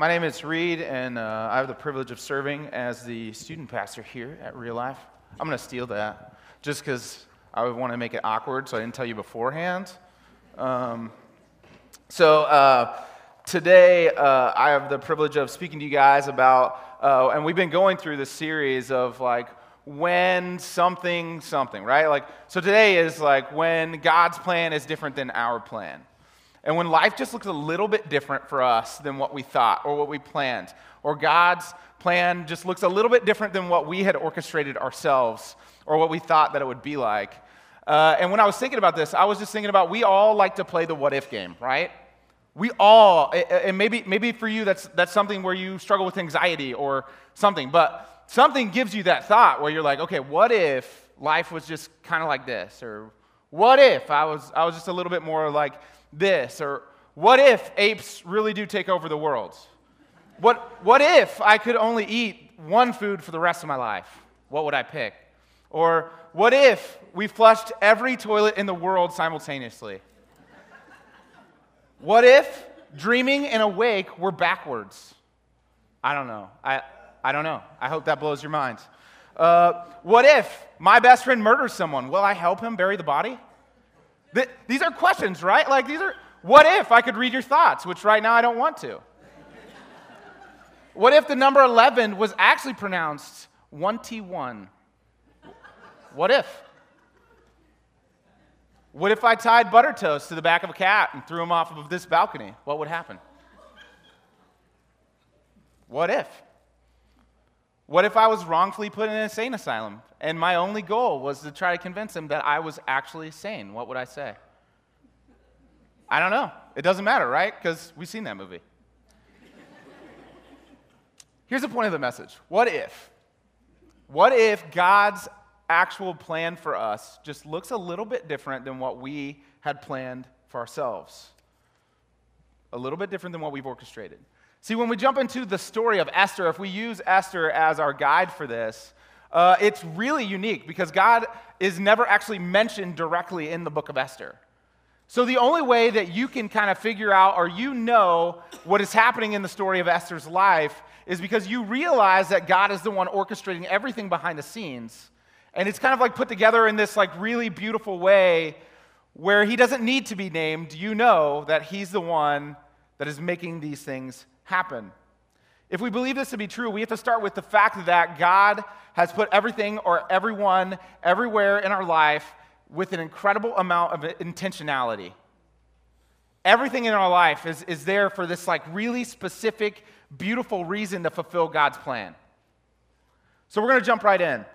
My name is Reed, and uh, I have the privilege of serving as the student pastor here at Real Life. I'm going to steal that just because I would want to make it awkward, so I didn't tell you beforehand. Um, so uh, today, uh, I have the privilege of speaking to you guys about, uh, and we've been going through this series of like when something, something, right? Like, so today is like when God's plan is different than our plan. And when life just looks a little bit different for us than what we thought or what we planned, or God's plan just looks a little bit different than what we had orchestrated ourselves or what we thought that it would be like. Uh, and when I was thinking about this, I was just thinking about we all like to play the what if game, right? We all, and maybe, maybe for you that's, that's something where you struggle with anxiety or something, but something gives you that thought where you're like, okay, what if life was just kind of like this? Or what if I was, I was just a little bit more like this? Or what if apes really do take over the world? What, what if I could only eat one food for the rest of my life? What would I pick? Or what if we flushed every toilet in the world simultaneously? What if dreaming and awake were backwards? I don't know. I, I don't know. I hope that blows your mind. Uh, what if my best friend murders someone? Will I help him bury the body? Th- these are questions, right? Like, these are, what if I could read your thoughts, which right now I don't want to? What if the number 11 was actually pronounced 1T1? What if? What if I tied butter toast to the back of a cat and threw him off of this balcony? What would happen? What if? What if I was wrongfully put in an insane asylum and my only goal was to try to convince him that I was actually sane? What would I say? I don't know. It doesn't matter, right? Because we've seen that movie. Here's the point of the message What if? What if God's actual plan for us just looks a little bit different than what we had planned for ourselves? A little bit different than what we've orchestrated. See, when we jump into the story of Esther, if we use Esther as our guide for this, uh, it's really unique because God is never actually mentioned directly in the book of Esther. So, the only way that you can kind of figure out or you know what is happening in the story of Esther's life is because you realize that God is the one orchestrating everything behind the scenes. And it's kind of like put together in this like really beautiful way where he doesn't need to be named. You know that he's the one that is making these things happen. If we believe this to be true, we have to start with the fact that God has put everything or everyone everywhere in our life with an incredible amount of intentionality. Everything in our life is, is there for this like really specific, beautiful reason to fulfill God's plan. So we're going to jump right in.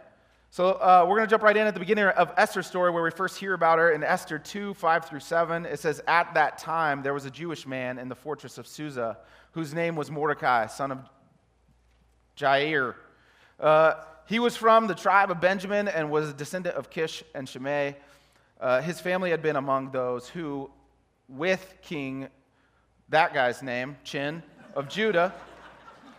So uh, we're going to jump right in at the beginning of Esther's story where we first hear about her in Esther 2 5 through 7. It says, At that time, there was a Jewish man in the fortress of Susa whose name was Mordecai, son of Jair. Uh, he was from the tribe of Benjamin and was a descendant of Kish and Shimei. Uh, his family had been among those who, with King, that guy's name, Chin, of Judah,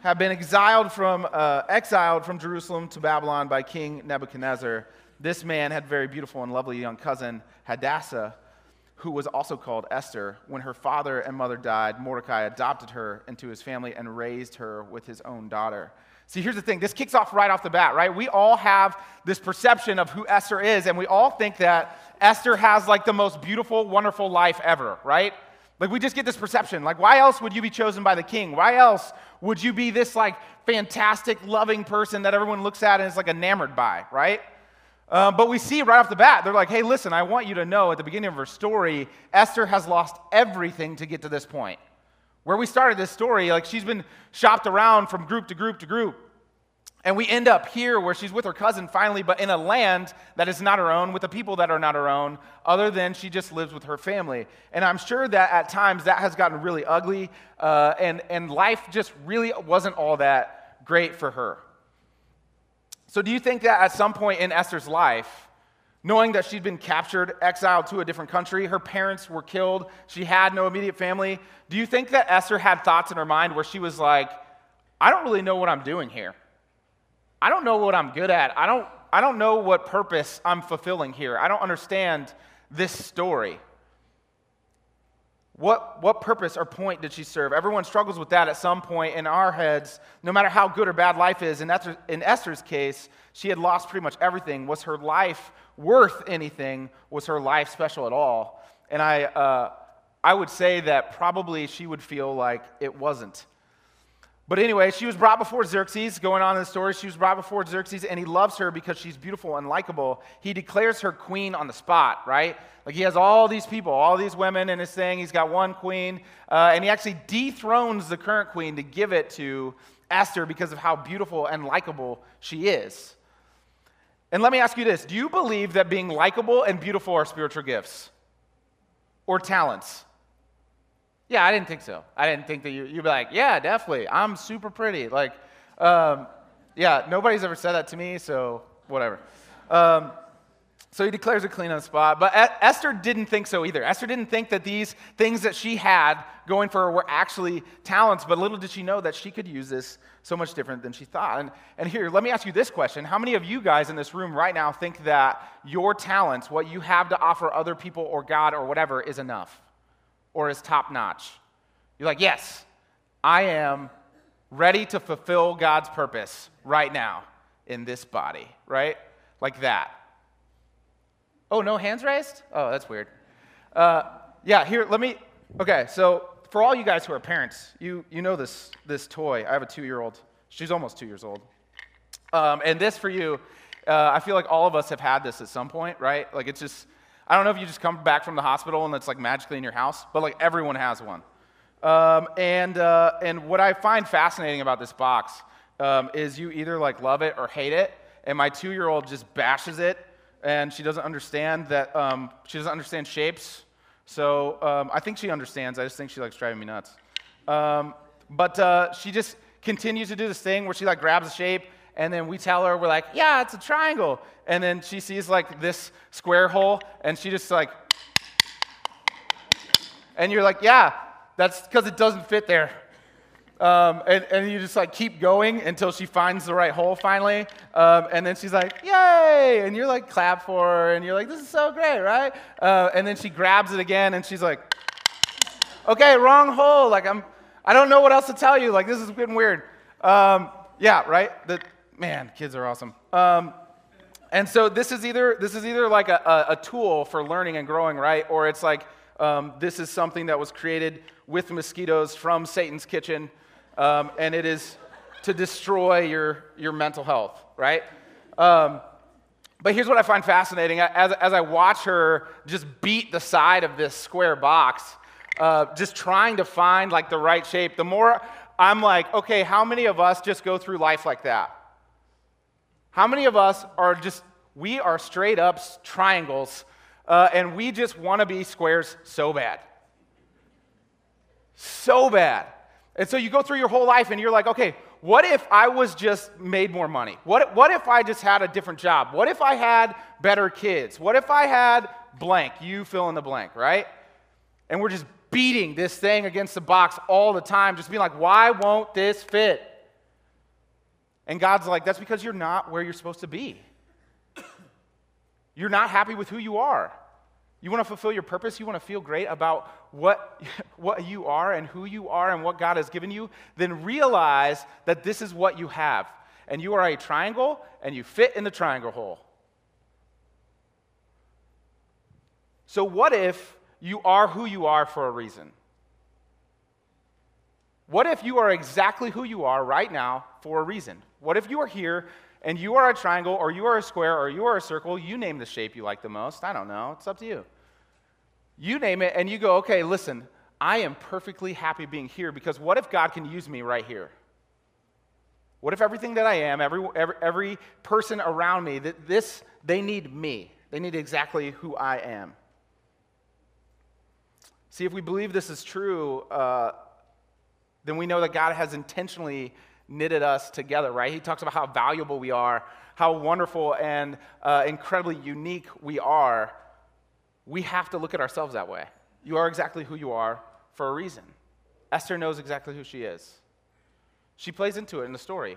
had been exiled from, uh, exiled from Jerusalem to Babylon by King Nebuchadnezzar. This man had a very beautiful and lovely young cousin, Hadassah, who was also called Esther, when her father and mother died, Mordecai adopted her into his family and raised her with his own daughter. See, here's the thing this kicks off right off the bat, right? We all have this perception of who Esther is, and we all think that Esther has like the most beautiful, wonderful life ever, right? Like, we just get this perception. Like, why else would you be chosen by the king? Why else would you be this like fantastic, loving person that everyone looks at and is like enamored by, right? Uh, but we see right off the bat, they're like, hey, listen, I want you to know at the beginning of her story, Esther has lost everything to get to this point. Where we started this story, like she's been shopped around from group to group to group. And we end up here where she's with her cousin finally, but in a land that is not her own, with the people that are not her own, other than she just lives with her family. And I'm sure that at times that has gotten really ugly, uh, and, and life just really wasn't all that great for her. So, do you think that at some point in Esther's life, knowing that she'd been captured, exiled to a different country, her parents were killed, she had no immediate family, do you think that Esther had thoughts in her mind where she was like, I don't really know what I'm doing here? I don't know what I'm good at. I don't, I don't know what purpose I'm fulfilling here. I don't understand this story. What, what purpose or point did she serve? Everyone struggles with that at some point in our heads, no matter how good or bad life is. In, Esther, in Esther's case, she had lost pretty much everything. Was her life worth anything? Was her life special at all? And I, uh, I would say that probably she would feel like it wasn't. But anyway, she was brought before Xerxes, going on in the story. She was brought before Xerxes, and he loves her because she's beautiful and likable. He declares her queen on the spot, right? Like he has all these people, all these women in his thing. He's got one queen, uh, and he actually dethrones the current queen to give it to Esther because of how beautiful and likable she is. And let me ask you this Do you believe that being likable and beautiful are spiritual gifts or talents? Yeah, I didn't think so. I didn't think that you, you'd be like, yeah, definitely. I'm super pretty. Like, um, yeah, nobody's ever said that to me, so whatever. Um, so he declares a clean on the spot. But Esther didn't think so either. Esther didn't think that these things that she had going for her were actually talents, but little did she know that she could use this so much different than she thought. And, and here, let me ask you this question How many of you guys in this room right now think that your talents, what you have to offer other people or God or whatever, is enough? Or is top notch? You're like, yes, I am ready to fulfill God's purpose right now in this body, right? Like that. Oh, no hands raised? Oh, that's weird. Uh, yeah, here, let me. Okay, so for all you guys who are parents, you, you know this, this toy. I have a two year old. She's almost two years old. Um, and this for you, uh, I feel like all of us have had this at some point, right? Like it's just, I don't know if you just come back from the hospital and it's like magically in your house, but like everyone has one. Um, and, uh, and what I find fascinating about this box um, is you either like love it or hate it. And my two year old just bashes it and she doesn't understand that, um, she doesn't understand shapes. So um, I think she understands. I just think she likes driving me nuts. Um, but uh, she just continues to do this thing where she like grabs a shape and then we tell her, we're like, yeah, it's a triangle. And then she sees like this square hole, and she just like, and you're like, yeah, that's because it doesn't fit there. Um, and, and you just like keep going until she finds the right hole finally. Um, and then she's like, yay! And you're like, clap for her, and you're like, this is so great, right? Uh, and then she grabs it again, and she's like, okay, wrong hole. Like, I'm, I don't know what else to tell you. Like, this is getting weird. Um, yeah, right? The, man, kids are awesome. Um, and so this is either this is either like a, a, tool for learning and growing, right? Or it's like um, this is something that was created with mosquitoes from Satan's kitchen, um, and it is to destroy your your mental health, right? Um, but here's what I find fascinating: as as I watch her just beat the side of this square box, uh, just trying to find like the right shape, the more I'm like, okay, how many of us just go through life like that? How many of us are just, we are straight up triangles uh, and we just want to be squares so bad? So bad. And so you go through your whole life and you're like, okay, what if I was just made more money? What, what if I just had a different job? What if I had better kids? What if I had blank? You fill in the blank, right? And we're just beating this thing against the box all the time, just being like, why won't this fit? And God's like, that's because you're not where you're supposed to be. You're not happy with who you are. You want to fulfill your purpose? You want to feel great about what, what you are and who you are and what God has given you? Then realize that this is what you have. And you are a triangle and you fit in the triangle hole. So, what if you are who you are for a reason? What if you are exactly who you are right now for a reason? What if you are here and you are a triangle or you are a square or you are a circle? You name the shape you like the most. I don't know. It's up to you. You name it and you go, okay, listen, I am perfectly happy being here because what if God can use me right here? What if everything that I am, every, every, every person around me, that this, they need me. They need exactly who I am. See, if we believe this is true, uh, then we know that God has intentionally knitted us together, right? He talks about how valuable we are, how wonderful and uh, incredibly unique we are. We have to look at ourselves that way. You are exactly who you are for a reason. Esther knows exactly who she is. She plays into it in the story.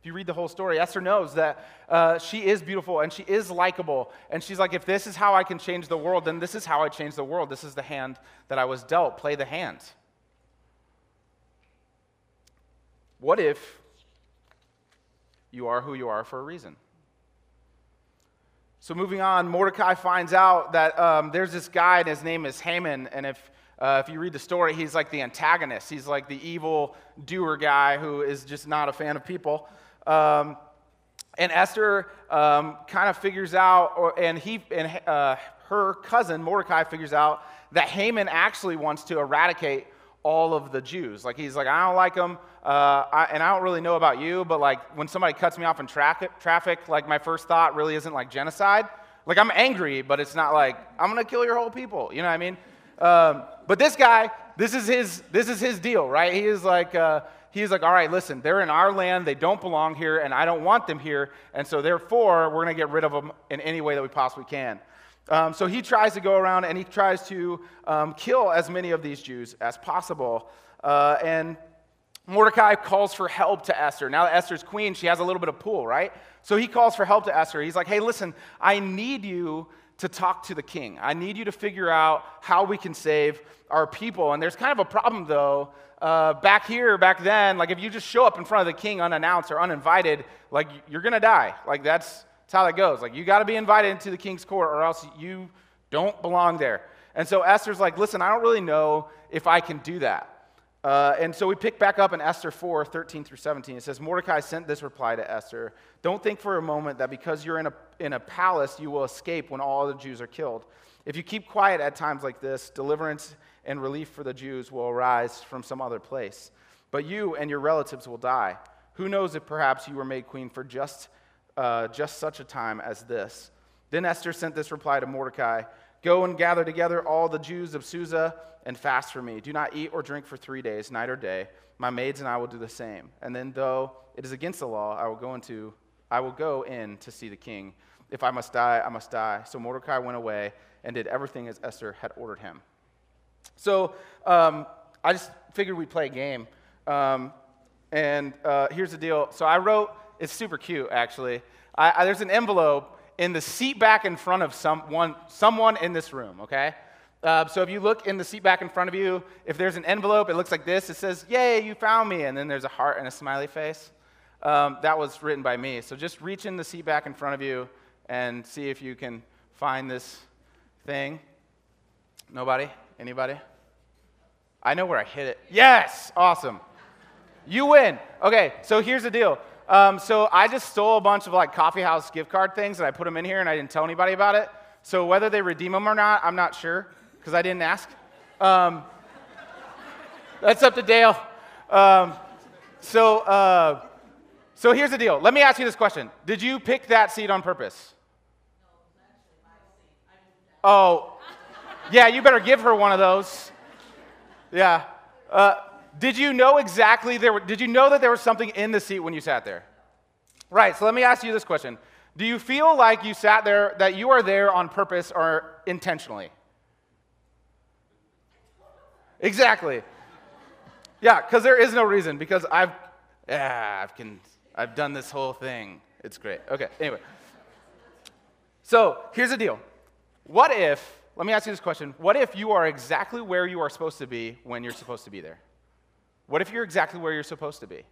If you read the whole story, Esther knows that uh, she is beautiful and she is likable. And she's like, if this is how I can change the world, then this is how I change the world. This is the hand that I was dealt. Play the hand. What if you are who you are for a reason? So, moving on, Mordecai finds out that um, there's this guy, and his name is Haman. And if uh, if you read the story, he's like the antagonist. He's like the evil doer guy who is just not a fan of people. Um, and Esther um, kind of figures out, or, and he and uh, her cousin Mordecai figures out that Haman actually wants to eradicate all of the Jews. Like he's like, I don't like them, uh, I, and I don't really know about you, but like when somebody cuts me off in traffic, traffic, like my first thought really isn't like genocide. Like I'm angry, but it's not like I'm gonna kill your whole people. You know what I mean? Um, but this guy, this is his, this is his deal, right? He is like, uh, he's like, all right, listen, they're in our land, they don't belong here, and I don't want them here, and so therefore we're to get rid of them in any way that we possibly can. Um, so he tries to go around and he tries to um, kill as many of these Jews as possible. Uh, and Mordecai calls for help to Esther. Now that Esther's queen, she has a little bit of pull, right? So he calls for help to Esther. He's like, hey, listen, I need you to talk to the king. I need you to figure out how we can save our people. And there's kind of a problem, though. Uh, back here, back then, like if you just show up in front of the king unannounced or uninvited, like you're going to die. Like that's, that's how that goes. Like you got to be invited into the king's court or else you don't belong there. And so Esther's like, listen, I don't really know if I can do that. Uh, and so we pick back up in Esther 4 13 through 17. It says, Mordecai sent this reply to Esther Don't think for a moment that because you're in a, in a palace, you will escape when all the Jews are killed. If you keep quiet at times like this, deliverance and relief for the Jews will arise from some other place. But you and your relatives will die. Who knows if perhaps you were made queen for just, uh, just such a time as this? Then Esther sent this reply to Mordecai Go and gather together all the Jews of Susa and fast for me. Do not eat or drink for three days, night or day. My maids and I will do the same. And then, though it is against the law, I will go into, I will go in to see the king. If I must die, I must die. So Mordecai went away and did everything as Esther had ordered him. So um, I just figured we'd play a game. Um, and uh, here's the deal. So I wrote, it's super cute actually. I, I, there's an envelope in the seat back in front of someone, someone in this room, okay? Uh, so if you look in the seat back in front of you, if there's an envelope, it looks like this. It says, Yay, you found me. And then there's a heart and a smiley face. Um, that was written by me. So just reach in the seat back in front of you and see if you can find this thing. Nobody? Anybody? I know where I hit it. Yes! Awesome. You win. Okay, so here's the deal. Um, so I just stole a bunch of like coffee house gift card things and I put them in here and I didn't tell anybody about it. So whether they redeem them or not, I'm not sure because I didn't ask. Um, that's up to Dale. Um, so, uh, so here's the deal. Let me ask you this question Did you pick that seat on purpose? Oh, yeah, you better give her one of those. Yeah. Uh, did you know exactly there? Were, did you know that there was something in the seat when you sat there? Right. So let me ask you this question: Do you feel like you sat there, that you are there on purpose or intentionally? Exactly. Yeah, because there is no reason. Because I've, yeah, I've, can, I've done this whole thing. It's great. Okay, anyway. So here's the deal. What if, let me ask you this question. What if you are exactly where you are supposed to be when you're supposed to be there? What if you're exactly where you're supposed to be?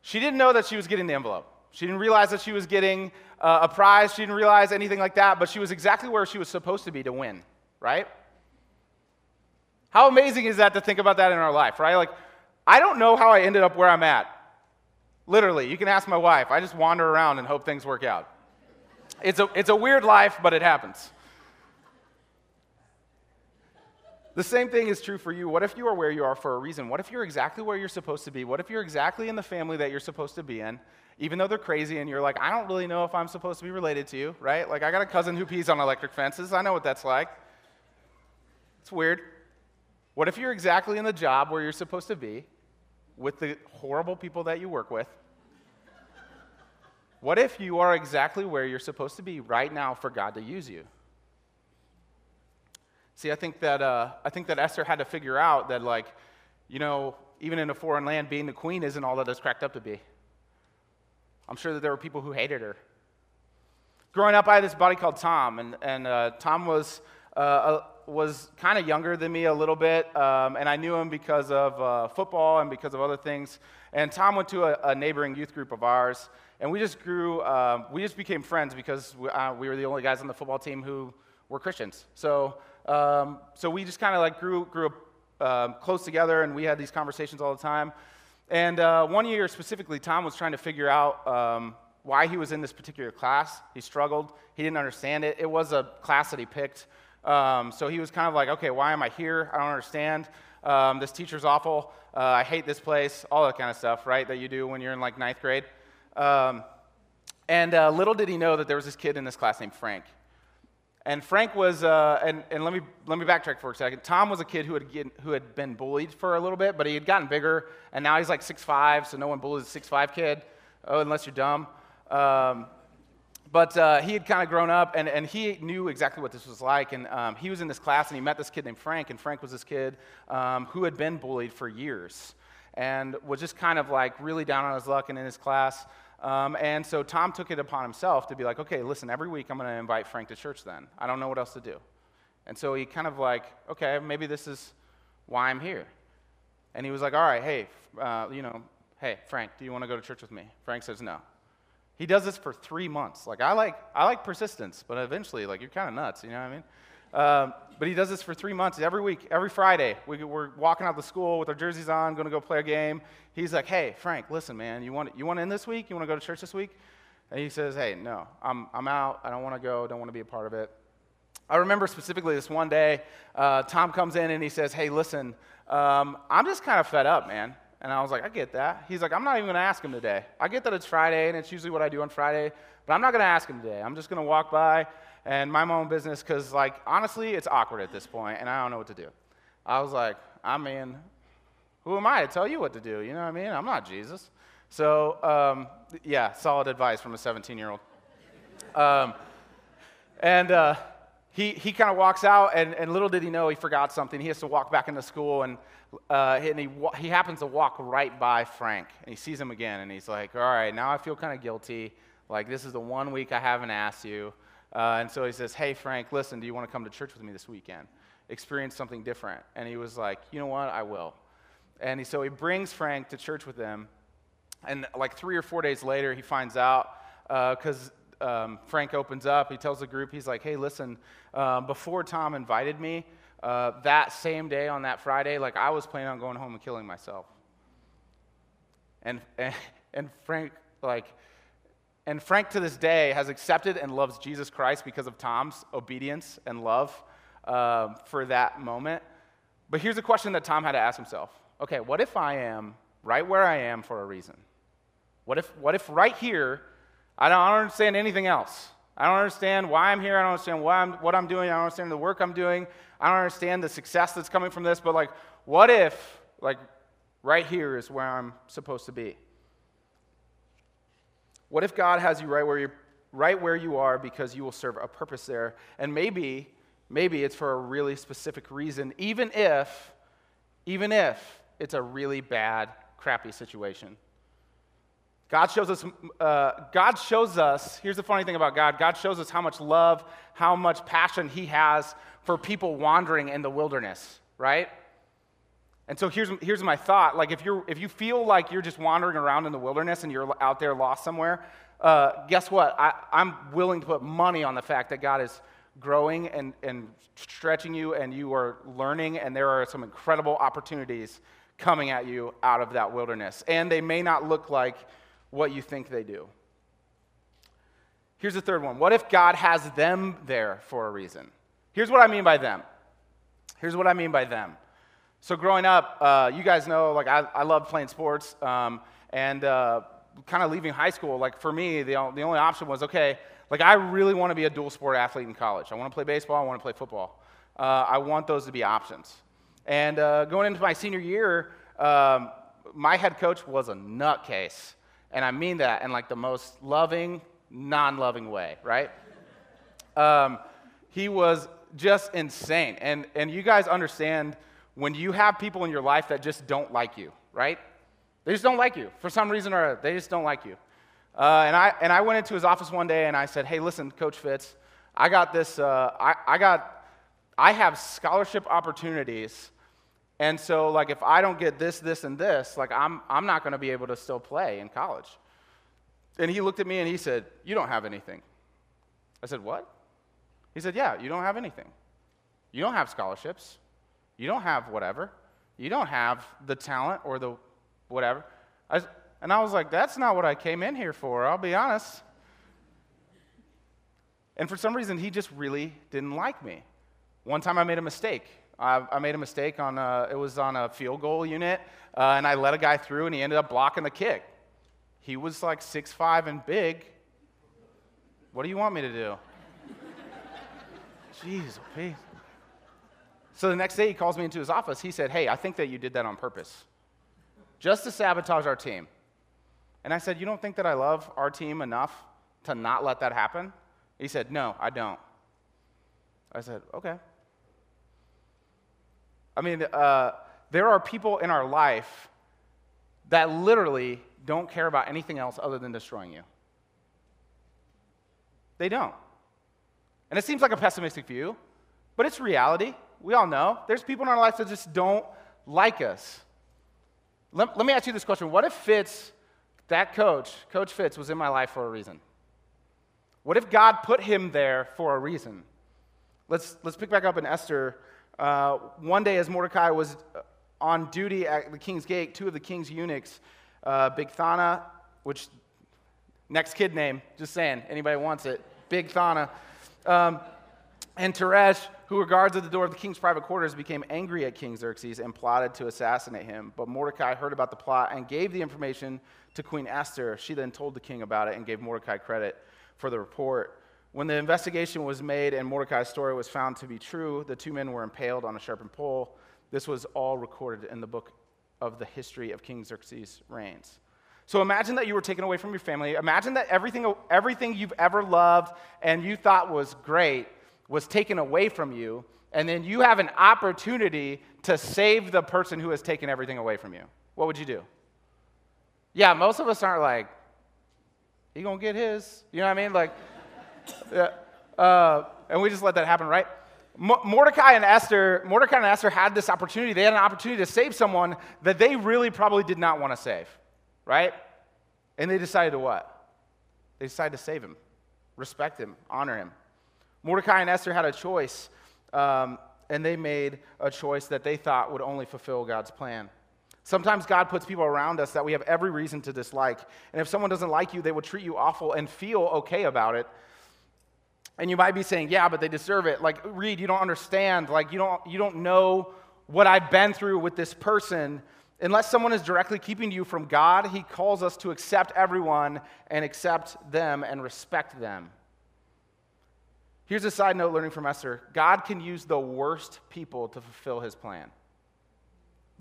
She didn't know that she was getting the envelope. She didn't realize that she was getting uh, a prize. She didn't realize anything like that, but she was exactly where she was supposed to be to win, right? How amazing is that to think about that in our life, right? Like, I don't know how I ended up where I'm at. Literally, you can ask my wife. I just wander around and hope things work out. It's a, it's a weird life, but it happens. The same thing is true for you. What if you are where you are for a reason? What if you're exactly where you're supposed to be? What if you're exactly in the family that you're supposed to be in, even though they're crazy and you're like, I don't really know if I'm supposed to be related to you, right? Like, I got a cousin who pees on electric fences. I know what that's like. It's weird. What if you're exactly in the job where you're supposed to be with the horrible people that you work with? What if you are exactly where you're supposed to be right now for God to use you? See, I think that, uh, I think that Esther had to figure out that, like, you know, even in a foreign land, being the queen isn't all that it's cracked up to be, I'm sure that there were people who hated her. Growing up, I had this buddy called Tom, and, and uh, Tom was, uh, was kind of younger than me a little bit, um, and I knew him because of uh, football and because of other things. And Tom went to a, a neighboring youth group of ours, and we just grew, um, we just became friends because we, uh, we, were the only guys on the football team who were Christians. So, um, so we just kind of like grew, grew um, close together, and we had these conversations all the time. And uh, one year specifically, Tom was trying to figure out um, why he was in this particular class. He struggled. He didn't understand it. It was a class that he picked. Um, so he was kind of like, okay, why am I here? I don't understand. Um, this teacher's awful. Uh, I hate this place. All that kind of stuff, right? That you do when you're in like ninth grade. Um, and uh, little did he know that there was this kid in this class named Frank. And Frank was, uh, and, and let, me, let me backtrack for a second. Tom was a kid who had, who had been bullied for a little bit, but he had gotten bigger, and now he's like 6'5, so no one bullies a 6'5 kid, oh, unless you're dumb. Um, but uh, he had kind of grown up, and, and he knew exactly what this was like. And um, he was in this class, and he met this kid named Frank, and Frank was this kid um, who had been bullied for years and was just kind of like really down on his luck and in his class. Um, and so Tom took it upon himself to be like, okay, listen, every week I'm going to invite Frank to church then. I don't know what else to do. And so he kind of like, okay, maybe this is why I'm here. And he was like, all right, hey, uh, you know, hey, Frank, do you want to go to church with me? Frank says no. He does this for three months. Like, I like, I like persistence, but eventually, like, you're kind of nuts, you know what I mean? Um, but he does this for three months. Every week, every Friday, we, are walking out of the school with our jerseys on, going to go play a game. He's like, hey, Frank, listen, man, you want, you want in this week? You want to go to church this week? And he says, hey, no, I'm, I'm out. I don't want to go. Don't want to be a part of it. I remember specifically this one day, uh, Tom comes in and he says, hey, listen, um, I'm just kind of fed up, man. And I was like, I get that. He's like, I'm not even going to ask him today. I get that it's Friday, and it's usually what I do on Friday, but I'm not going to ask him today. I'm just going to walk by and mind my own business because, like, honestly, it's awkward at this point, and I don't know what to do. I was like, I mean, who am I to tell you what to do? You know what I mean? I'm not Jesus. So, um, yeah, solid advice from a 17 year old. Um, and uh, he, he kind of walks out, and, and little did he know he forgot something. He has to walk back into school, and, uh, and he, he happens to walk right by Frank, and he sees him again, and he's like, All right, now I feel kind of guilty. Like, this is the one week I haven't asked you. Uh, and so he says, Hey, Frank, listen, do you want to come to church with me this weekend? Experience something different. And he was like, You know what? I will. And he, so he brings Frank to church with him. And like three or four days later, he finds out because uh, um, Frank opens up. He tells the group, He's like, Hey, listen, uh, before Tom invited me, uh, that same day on that Friday, like I was planning on going home and killing myself. And, and, and Frank, like, and Frank, to this day, has accepted and loves Jesus Christ because of Tom's obedience and love uh, for that moment. But here's a question that Tom had to ask himself okay, what if I am right where I am for a reason? What if, what if right here, I don't, I don't understand anything else? I don't understand why I'm here. I don't understand why I'm, what I'm doing. I don't understand the work I'm doing. I don't understand the success that's coming from this. But, like, what if, like, right here is where I'm supposed to be? What if God has you right where, you're, right where you are because you will serve a purpose there? And maybe, maybe it's for a really specific reason, even if, even if it's a really bad, crappy situation. God shows us, uh, God shows us, here's the funny thing about God God shows us how much love, how much passion He has for people wandering in the wilderness, right? And so here's, here's my thought. Like, if, you're, if you feel like you're just wandering around in the wilderness and you're out there lost somewhere, uh, guess what? I, I'm willing to put money on the fact that God is growing and, and stretching you, and you are learning, and there are some incredible opportunities coming at you out of that wilderness. And they may not look like what you think they do. Here's the third one What if God has them there for a reason? Here's what I mean by them. Here's what I mean by them. So growing up, uh, you guys know, like I, I loved playing sports, um, and uh, kind of leaving high school, like for me, the, the only option was okay. Like I really want to be a dual sport athlete in college. I want to play baseball. I want to play football. Uh, I want those to be options. And uh, going into my senior year, um, my head coach was a nutcase, and I mean that in like the most loving, non-loving way, right? Um, he was just insane, and and you guys understand when you have people in your life that just don't like you, right? They just don't like you for some reason or other. They just don't like you. Uh, and, I, and I went into his office one day and I said, hey, listen, Coach Fitz, I got this, uh, I, I got, I have scholarship opportunities. And so, like, if I don't get this, this, and this, like, I'm, I'm not going to be able to still play in college. And he looked at me and he said, You don't have anything. I said, What? He said, Yeah, you don't have anything. You don't have scholarships. You don't have whatever. You don't have the talent or the whatever. I, and I was like, That's not what I came in here for, I'll be honest. And for some reason, he just really didn't like me. One time I made a mistake. I, I made a mistake on, a, it was on a field goal unit, uh, and I let a guy through, and he ended up blocking the kick. He was like six five and big. What do you want me to do? Jeez, please. So the next day he calls me into his office. He said, Hey, I think that you did that on purpose, just to sabotage our team. And I said, You don't think that I love our team enough to not let that happen? He said, No, I don't. I said, Okay. I mean, uh, there are people in our life that literally don't care about anything else other than destroying you. They don't. And it seems like a pessimistic view, but it's reality. We all know. There's people in our lives that just don't like us. Let, let me ask you this question What if Fitz, that coach, Coach Fitz, was in my life for a reason? What if God put him there for a reason? Let's, let's pick back up in Esther. Uh, one day, as Mordecai was on duty at the king's gate, two of the king's eunuchs uh, Bigthana, which, next kid name, just saying, anybody wants it, Bigthana, um, and Teresh, who were guards at the door of the king's private quarters, became angry at King Xerxes and plotted to assassinate him. But Mordecai heard about the plot and gave the information to Queen Esther. She then told the king about it and gave Mordecai credit for the report. When the investigation was made and Mordecai's story was found to be true, the two men were impaled on a sharpened pole. This was all recorded in the book of the history of King Xerxes' reigns. So imagine that you were taken away from your family. Imagine that everything, everything you've ever loved and you thought was great was taken away from you, and then you have an opportunity to save the person who has taken everything away from you. What would you do? Yeah, most of us aren't like, he gonna get his. You know what I mean? Like, yeah, uh, and we just let that happen, right? Mordecai and Esther, Mordecai and Esther had this opportunity. They had an opportunity to save someone that they really probably did not want to save, right? And they decided to what? They decided to save him, respect him, honor him. Mordecai and Esther had a choice, um, and they made a choice that they thought would only fulfill God's plan. Sometimes God puts people around us that we have every reason to dislike. And if someone doesn't like you, they will treat you awful and feel okay about it. And you might be saying, yeah, but they deserve it. Like, Reed, you don't understand. Like, you don't, you don't know what I've been through with this person. Unless someone is directly keeping you from God, he calls us to accept everyone and accept them and respect them. Here's a side note learning from Esther God can use the worst people to fulfill his plan.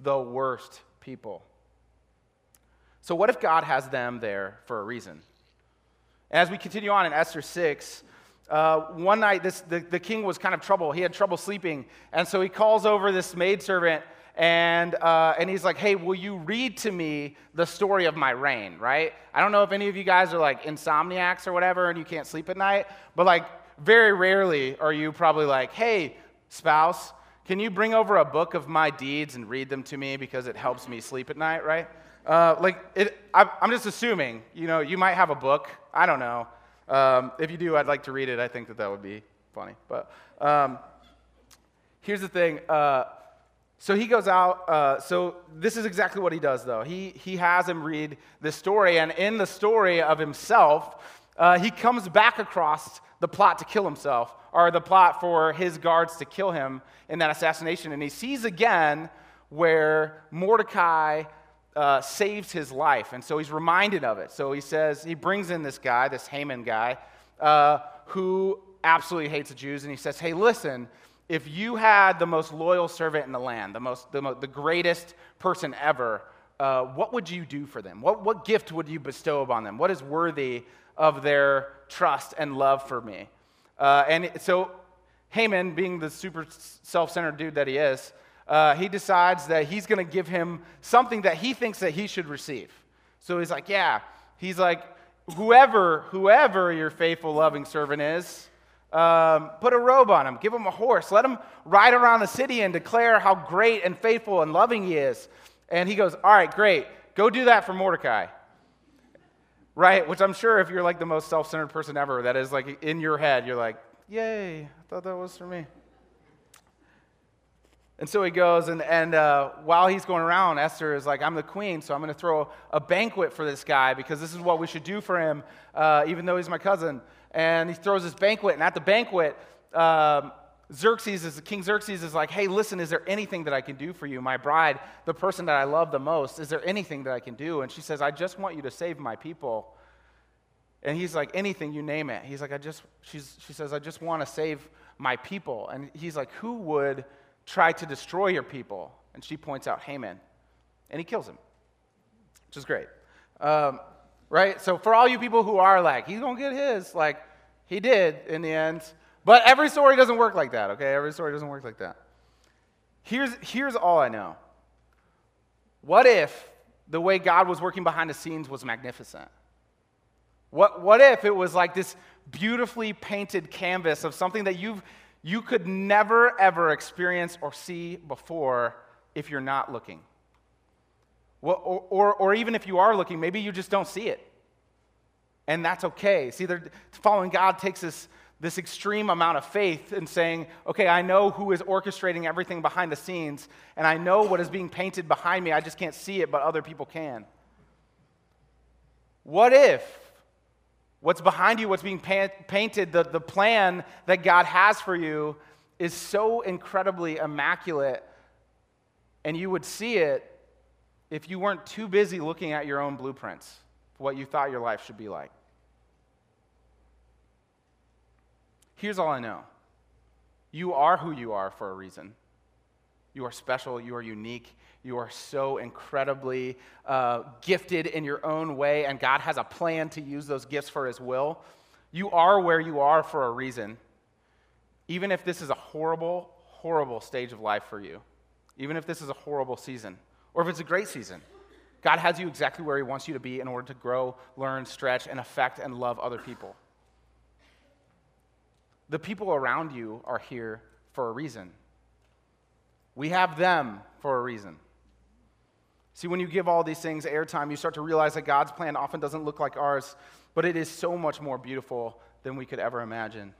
The worst people. So, what if God has them there for a reason? As we continue on in Esther 6, uh, one night, this, the, the king was kind of trouble. He had trouble sleeping. And so he calls over this maidservant and, uh, and he's like, hey, will you read to me the story of my reign, right? I don't know if any of you guys are like insomniacs or whatever and you can't sleep at night, but like very rarely are you probably like, hey, spouse, can you bring over a book of my deeds and read them to me because it helps me sleep at night, right? Uh, like, it, I, I'm just assuming, you know, you might have a book. I don't know. Um, if you do, I'd like to read it. I think that that would be funny. But um, here's the thing. Uh, so he goes out. Uh, so this is exactly what he does, though. He, he has him read this story, and in the story of himself, uh, he comes back across the plot to kill himself, or the plot for his guards to kill him in that assassination. And he sees again where Mordecai uh, saves his life. And so he's reminded of it. So he says, he brings in this guy, this Haman guy, uh, who absolutely hates the Jews. And he says, hey, listen, if you had the most loyal servant in the land, the, most, the, the greatest person ever, uh, what would you do for them? What, what gift would you bestow upon them? What is worthy of their trust and love for me? Uh, and so Haman, being the super self centered dude that he is, uh, he decides that he's going to give him something that he thinks that he should receive. So he's like, yeah. He's like, whoever, whoever your faithful, loving servant is, um, put a robe on him, give him a horse, let him ride around the city and declare how great and faithful and loving he is. And he goes, All right, great. Go do that for Mordecai. Right? Which I'm sure if you're like the most self centered person ever, that is like in your head, you're like, Yay, I thought that was for me. And so he goes, and, and uh, while he's going around, Esther is like, I'm the queen, so I'm going to throw a banquet for this guy because this is what we should do for him, uh, even though he's my cousin. And he throws this banquet, and at the banquet, um, Xerxes is King Xerxes is like, hey, listen, is there anything that I can do for you, my bride, the person that I love the most? Is there anything that I can do? And she says, I just want you to save my people. And he's like, anything, you name it. He's like, I just, she's, she says, I just want to save my people. And he's like, who would try to destroy your people. And she points out Haman, and he kills him, which is great. Um, right? So, for all you people who are like, he's going to get his, like, he did in the end. But every story doesn't work like that, okay? Every story doesn't work like that. Here's, here's all I know. What if the way God was working behind the scenes was magnificent? What, what if it was like this beautifully painted canvas of something that you've you could never, ever experience or see before if you're not looking. Well, or, or, or, even if you are looking, maybe you just don't see it. And that's okay. See, following God takes this, this extreme amount of faith in saying, okay, I know who is orchestrating everything behind the scenes, and I know what is being painted behind me. I just can't see it, but other people can. What if What's behind you, what's being painted, the, the plan that God has for you is so incredibly immaculate, and you would see it if you weren't too busy looking at your own blueprints for what you thought your life should be like. Here's all I know you are who you are for a reason. You are special, you are unique, you are so incredibly uh, gifted in your own way, and God has a plan to use those gifts for His will. You are where you are for a reason. Even if this is a horrible, horrible stage of life for you, even if this is a horrible season, or if it's a great season, God has you exactly where He wants you to be in order to grow, learn, stretch, and affect and love other people. The people around you are here for a reason. We have them for a reason. See, when you give all these things airtime, you start to realize that God's plan often doesn't look like ours, but it is so much more beautiful than we could ever imagine.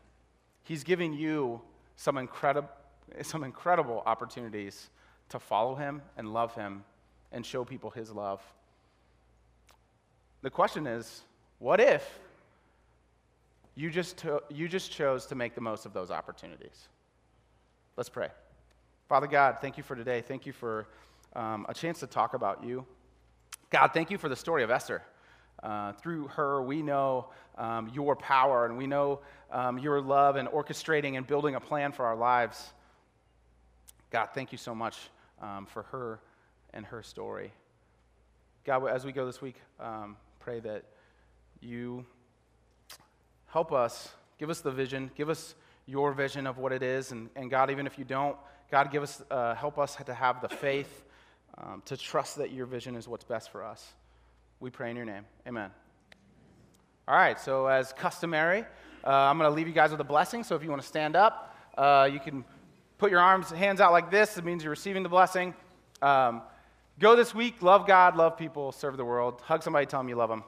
He's giving you some, incredible, some incredible opportunities to follow Him and love Him and show people His love. The question is what if you just, to, you just chose to make the most of those opportunities? Let's pray. Father God, thank you for today. Thank you for um, a chance to talk about you. God, thank you for the story of Esther. Uh, through her, we know um, your power and we know um, your love and orchestrating and building a plan for our lives. God, thank you so much um, for her and her story. God, as we go this week, um, pray that you help us, give us the vision, give us your vision of what it is. And, and God, even if you don't, God, give us, uh, help us to have the faith um, to trust that your vision is what's best for us. We pray in your name. Amen. All right, so as customary, uh, I'm going to leave you guys with a blessing. So if you want to stand up, uh, you can put your arms, hands out like this. It means you're receiving the blessing. Um, go this week, love God, love people, serve the world. Hug somebody, tell them you love them.